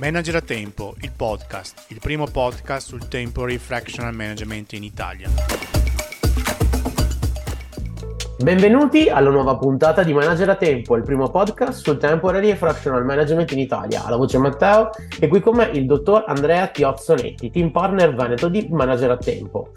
Manager a Tempo, il podcast, il primo podcast sul Temporary Fractional Management in Italia. Benvenuti alla nuova puntata di Manager a Tempo, il primo podcast sul Temporary e Fractional Management in Italia. Alla voce Matteo e qui con me il dottor Andrea Tiozzonetti, team partner Veneto di Manager a Tempo.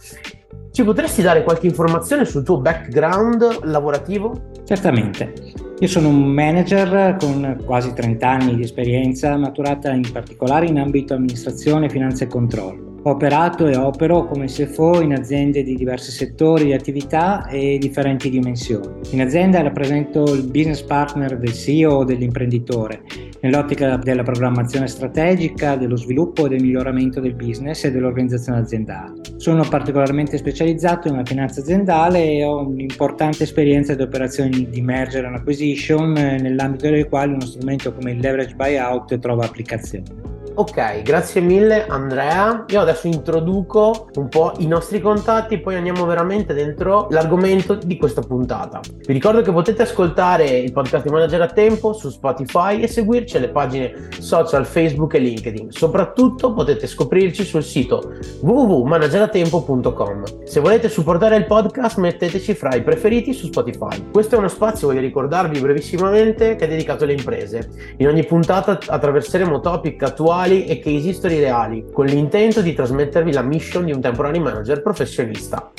Ci potresti dare qualche informazione sul tuo background lavorativo? Certamente. Io sono un manager con quasi 30 anni di esperienza, maturata in particolare in ambito amministrazione, finanza e controllo. Ho operato e opero come CFO in aziende di diversi settori di attività e differenti dimensioni. In azienda rappresento il business partner del CEO o dell'imprenditore, nell'ottica della programmazione strategica, dello sviluppo e del miglioramento del business e dell'organizzazione aziendale. Sono particolarmente specializzato in una finanza aziendale e ho un'importante esperienza di operazioni di merger and acquisition nell'ambito delle quali uno strumento come il leverage buyout trova applicazione. Ok, grazie mille Andrea. Io adesso introduco un po' i nostri contatti, poi andiamo veramente dentro l'argomento di questa puntata. Vi ricordo che potete ascoltare il podcast di Manager a Tempo su Spotify e seguirci alle pagine social Facebook e LinkedIn. Soprattutto potete scoprirci sul sito www.manageratempo.com. Se volete supportare il podcast metteteci fra i preferiti su Spotify. Questo è uno spazio, voglio ricordarvi brevissimamente, che è dedicato alle imprese. In ogni puntata attraverseremo topic attuali attuali e case history reali, con l'intento di trasmettervi la mission di un temporary manager professionista.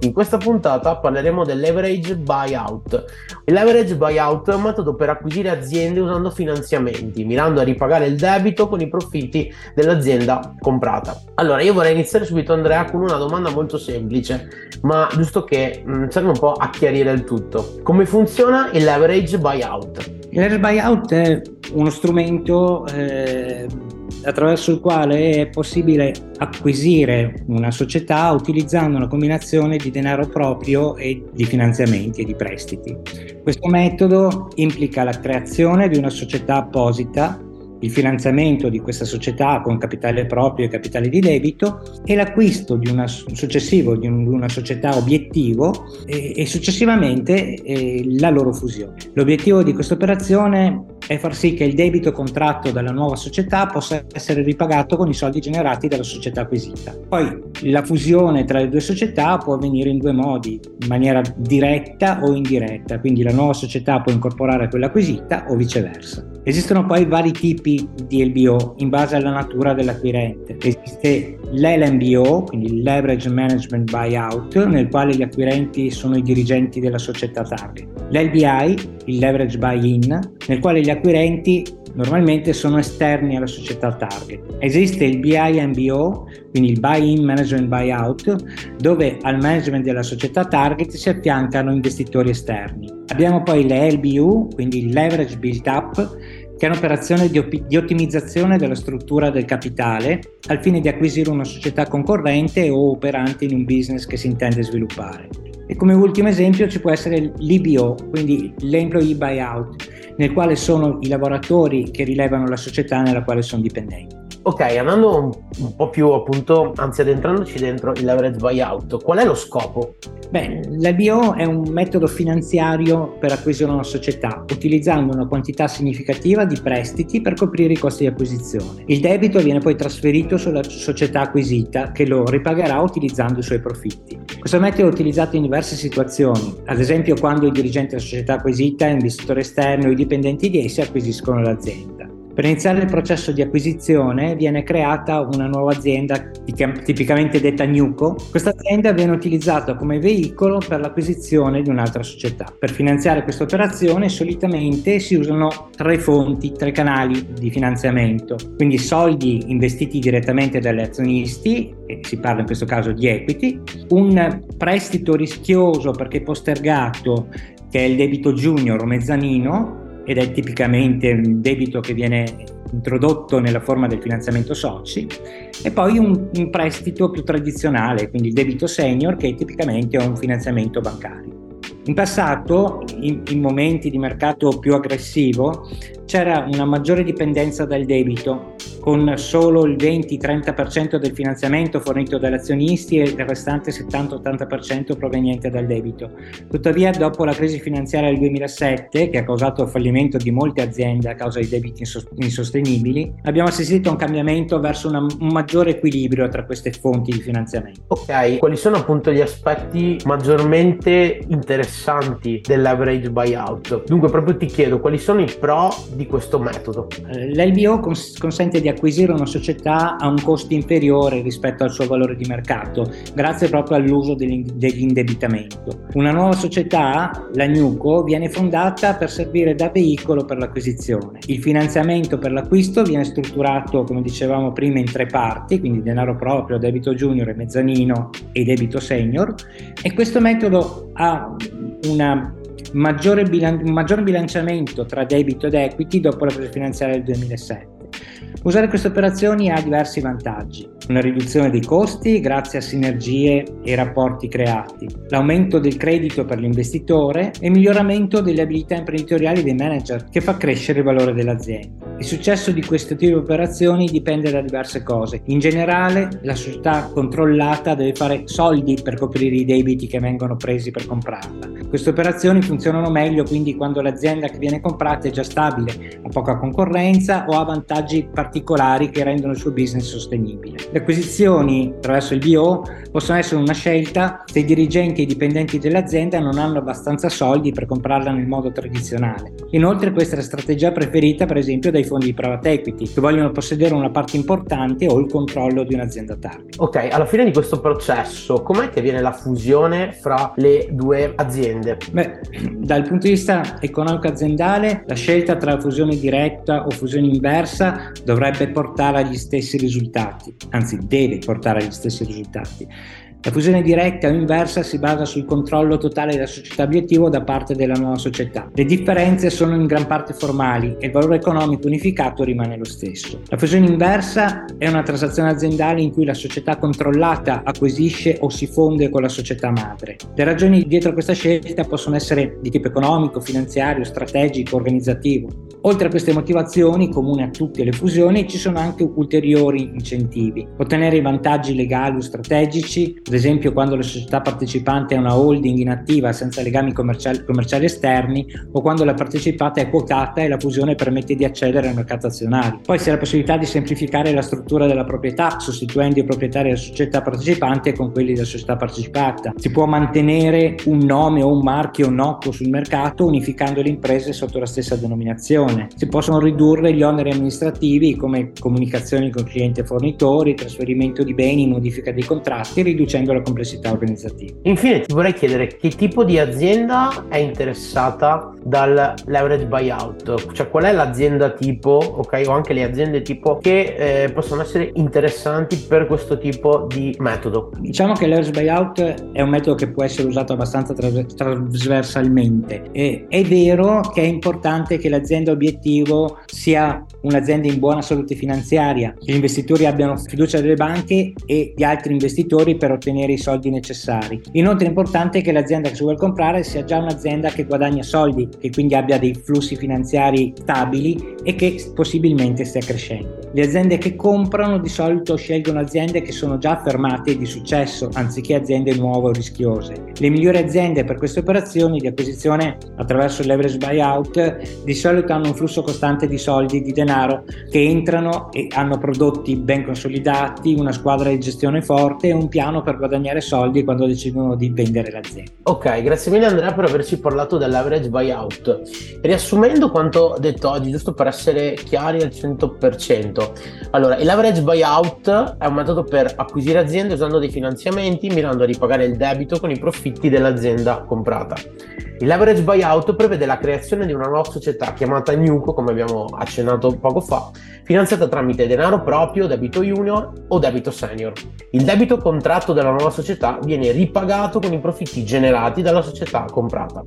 In questa puntata parleremo del leverage buyout. Il leverage buyout è un metodo per acquisire aziende usando finanziamenti, mirando a ripagare il debito con i profitti dell'azienda comprata. Allora, io vorrei iniziare subito Andrea con una domanda molto semplice, ma giusto che mh, mm, serve un po' a chiarire il tutto. Come funziona il leverage buyout? Leverage buyout è uno strumento eh, attraverso il quale è possibile acquisire una società utilizzando una combinazione di denaro proprio e di finanziamenti e di prestiti. Questo metodo implica la creazione di una società apposita il finanziamento di questa società con capitale proprio e capitale di debito e l'acquisto di una, successivo di una società obiettivo e, e successivamente eh, la loro fusione. L'obiettivo di questa operazione è far sì che il debito contratto dalla nuova società possa essere ripagato con i soldi generati dalla società acquisita. Poi la fusione tra le due società può avvenire in due modi, in maniera diretta o indiretta, quindi la nuova società può incorporare quella acquisita o viceversa. Esistono poi vari tipi di LBO in base alla natura dell'acquirente. Esiste l'LMBO, quindi il Leverage Management Buyout, nel quale gli acquirenti sono i dirigenti della società target. L'LBI, il Leverage Buy-in, nel quale gli acquirenti normalmente sono esterni alla società target. Esiste il BIMBO, quindi il Buy-in Management Buyout, dove al management della società target si affiancano investitori esterni. Abbiamo poi le LBU, quindi il Leverage Built Up, che è un'operazione di, op- di, ottimizzazione della struttura del capitale al fine di acquisire una società concorrente o operante in un business che si intende sviluppare. E come ultimo esempio ci può essere l'EBO, quindi l'Employee Buyout, nel quale sono i lavoratori che rilevano la società nella quale sono dipendenti. Ok, andando un, un, po' più appunto, anzi addentrandoci dentro il leverage buyout, qual è lo scopo? Beh, l'LBO è un metodo finanziario per acquisire una società, utilizzando una quantità significativa di prestiti per coprire i costi di acquisizione. Il debito viene poi trasferito sulla società acquisita che lo ripagherà utilizzando i suoi profitti. Questo metodo è utilizzato in diverse situazioni, ad esempio quando i dirigenti della società acquisita, investitori esterni o i dipendenti di essi acquisiscono l'azienda. Per iniziare il processo di acquisizione viene creata una nuova azienda, tipicamente detta Newco. Questa azienda viene utilizzata come veicolo per l'acquisizione di un'altra società. Per finanziare questa operazione solitamente si usano tre fonti, tre canali di finanziamento, quindi soldi investiti direttamente dagli azionisti, e si parla in questo caso di equity, un prestito rischioso perché postergato che è il debito junior o mezzanino ed è tipicamente un debito che viene introdotto nella forma del finanziamento soci e poi un, un prestito più tradizionale, quindi il debito senior che tipicamente è un finanziamento bancario. In passato, in, in, momenti di mercato più aggressivo, c'era una maggiore dipendenza dal debito con solo il 20-30% del finanziamento fornito dagli azionisti e il restante 70-80% proveniente dal debito. Tuttavia, dopo la crisi finanziaria del 2007, che ha causato il fallimento di molte aziende a causa di debiti insostenibili, abbiamo assistito a un cambiamento verso una, un maggiore equilibrio tra queste fonti di finanziamento. Ok, quali sono appunto gli aspetti maggiormente interessanti dell'average buyout? Dunque, proprio ti chiedo quali sono i pro di questo metodo. L'LBO cons- consente di acquisire una società a un costo inferiore rispetto al suo valore di mercato, grazie proprio all'uso dell'indebitamento. Una nuova società, la Nuco, viene fondata per servire da veicolo per l'acquisizione. Il finanziamento per l'acquisto viene strutturato, come dicevamo prima, in tre parti, quindi denaro proprio, debito junior e mezzanino e debito senior, e questo metodo ha una maggiore bilan- un maggior bilanciamento tra debito ed equity dopo la crisi finanziaria del 2007. Usare queste operazioni ha diversi vantaggi. Una riduzione dei costi grazie a sinergie e rapporti creati, l'aumento del credito per l'investitore e il miglioramento delle abilità imprenditoriali dei manager che fa crescere il valore dell'azienda. Il successo di questo tipo di operazioni dipende da diverse cose. In generale, la società controllata deve fare soldi per coprire i debiti che vengono presi per comprarla. Queste operazioni funzionano meglio quindi quando l'azienda che viene comprata è già stabile, ha poca concorrenza o ha vantaggi particolari che rendono il suo business sostenibile. Le acquisizioni attraverso il BO possono essere una scelta se i dirigenti e i dipendenti dell'azienda non hanno abbastanza soldi per comprarla nel modo tradizionale. Inoltre questa è la strategia preferita per esempio dai fondi di private equity che vogliono possedere una parte importante o il controllo di un'azienda target. Ok, alla fine di questo processo com'è che viene la fusione fra le due aziende? Beh, dal punto di vista economico aziendale la scelta tra fusione diretta o fusione inversa dovrebbe portare agli stessi risultati, anzi deve portare agli stessi risultati. La fusione diretta o inversa si basa sul controllo totale della società obiettivo da parte della nuova società. Le differenze sono in gran parte formali e il valore economico unificato rimane lo stesso. La fusione inversa è una transazione aziendale in cui la società controllata acquisisce o si fonde con la società madre. Le ragioni dietro questa scelta possono essere di tipo economico, finanziario, strategico, organizzativo. Oltre a queste motivazioni, comuni a tutte le fusioni, ci sono anche ulteriori incentivi. Ottenere i vantaggi legali o strategici, ad esempio quando la società partecipante è una holding inattiva senza legami commerciali, commerciali, esterni o quando la partecipata è quotata e la fusione permette di accedere al mercato azionario. Poi ha la possibilità di semplificare la struttura della proprietà sostituendo i proprietari della società partecipante con quelli della società partecipata. Si può mantenere un nome o un marchio nocco sul mercato unificando le imprese sotto la stessa denominazione. Si possono ridurre gli oneri amministrativi come comunicazioni con clienti e fornitori, trasferimento di beni, modifica dei contratti, riducendo la complessità organizzativa. Infine ti vorrei chiedere che tipo di azienda è interessata dal leverage buyout, cioè qual è l'azienda tipo, ok, o anche le aziende tipo che eh, possono essere interessanti per questo tipo di metodo. Diciamo che leverage buyout è un metodo che può essere usato abbastanza trasversalmente. E è vero che è importante che l'azienda obiettivo sia un'azienda in buona salute finanziaria, che gli investitori abbiano fiducia delle banche e di altri investitori per ottenere i soldi necessari. Inoltre è importante che l'azienda che si vuole comprare sia già un'azienda che guadagna soldi, che quindi abbia dei flussi finanziari stabili e che possibilmente stia crescendo. Le aziende che comprano di solito scelgono aziende che sono già affermate e di successo, anziché aziende nuove o rischiose. Le migliori aziende per queste operazioni di acquisizione attraverso il leverage buyout di solito hanno un flusso costante di soldi, di denaro che entrano e hanno prodotti ben consolidati, una squadra di gestione forte e un piano per guadagnare soldi quando decidono di vendere l'azienda. Ok, grazie mille Andrea per averci parlato dell'average buyout. Riassumendo quanto detto oggi, giusto per essere chiari al 100%, allora il leverage buyout è un metodo per acquisire aziende usando dei finanziamenti mirando a ripagare il debito con i profitti dell'azienda comprata. Il leverage buyout prevede la creazione di una nuova società chiamata Nuco, come abbiamo accennato poco fa, finanziata tramite denaro proprio, debito junior o debito senior. Il debito contratto dalla nuova società viene ripagato con i profitti generati dalla società comprata.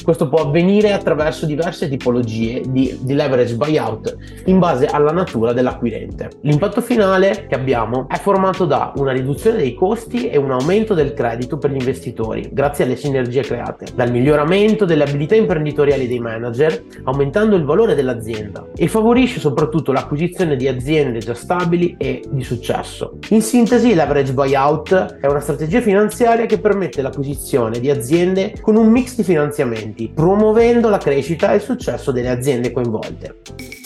Questo può avvenire attraverso diverse tipologie di, di leverage buyout in base alla natura dell'acquirente. L'impatto finale che abbiamo è formato da una riduzione dei costi e un aumento del credito per gli investitori grazie alle sinergie create, dal miglioramento l'allenamento delle abilità imprenditoriali dei manager, aumentando il valore dell'azienda e favorisce soprattutto l'acquisizione di aziende già stabili e di successo. In sintesi, l'average buyout è una strategia finanziaria che permette l'acquisizione di aziende con un mix di finanziamenti, promuovendo la crescita e il successo delle aziende coinvolte.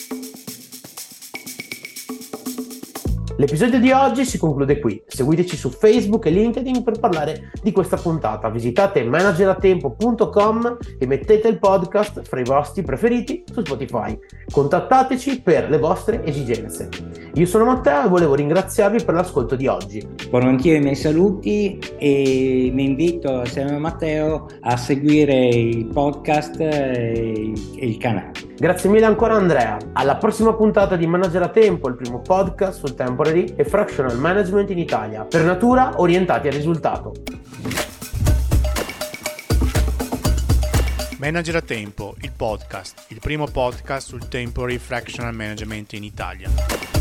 L'episodio di oggi si conclude qui. Seguiteci su Facebook e LinkedIn per parlare di questa puntata. Visitate manageratempo.com e mettete il podcast fra i vostri preferiti su Spotify. Contattateci per le vostre esigenze. Io sono Matteo e volevo ringraziarvi per l'ascolto di oggi. Volentieri i miei saluti e mi invito assieme a Matteo a seguire il podcast e il canale. Grazie mille ancora Andrea. Alla prossima puntata di Manager a Tempo, il primo podcast sul temporary e fractional management in Italia, per natura orientati al risultato. Manager a Tempo, il podcast, il primo podcast sul temporary fractional management in Italia.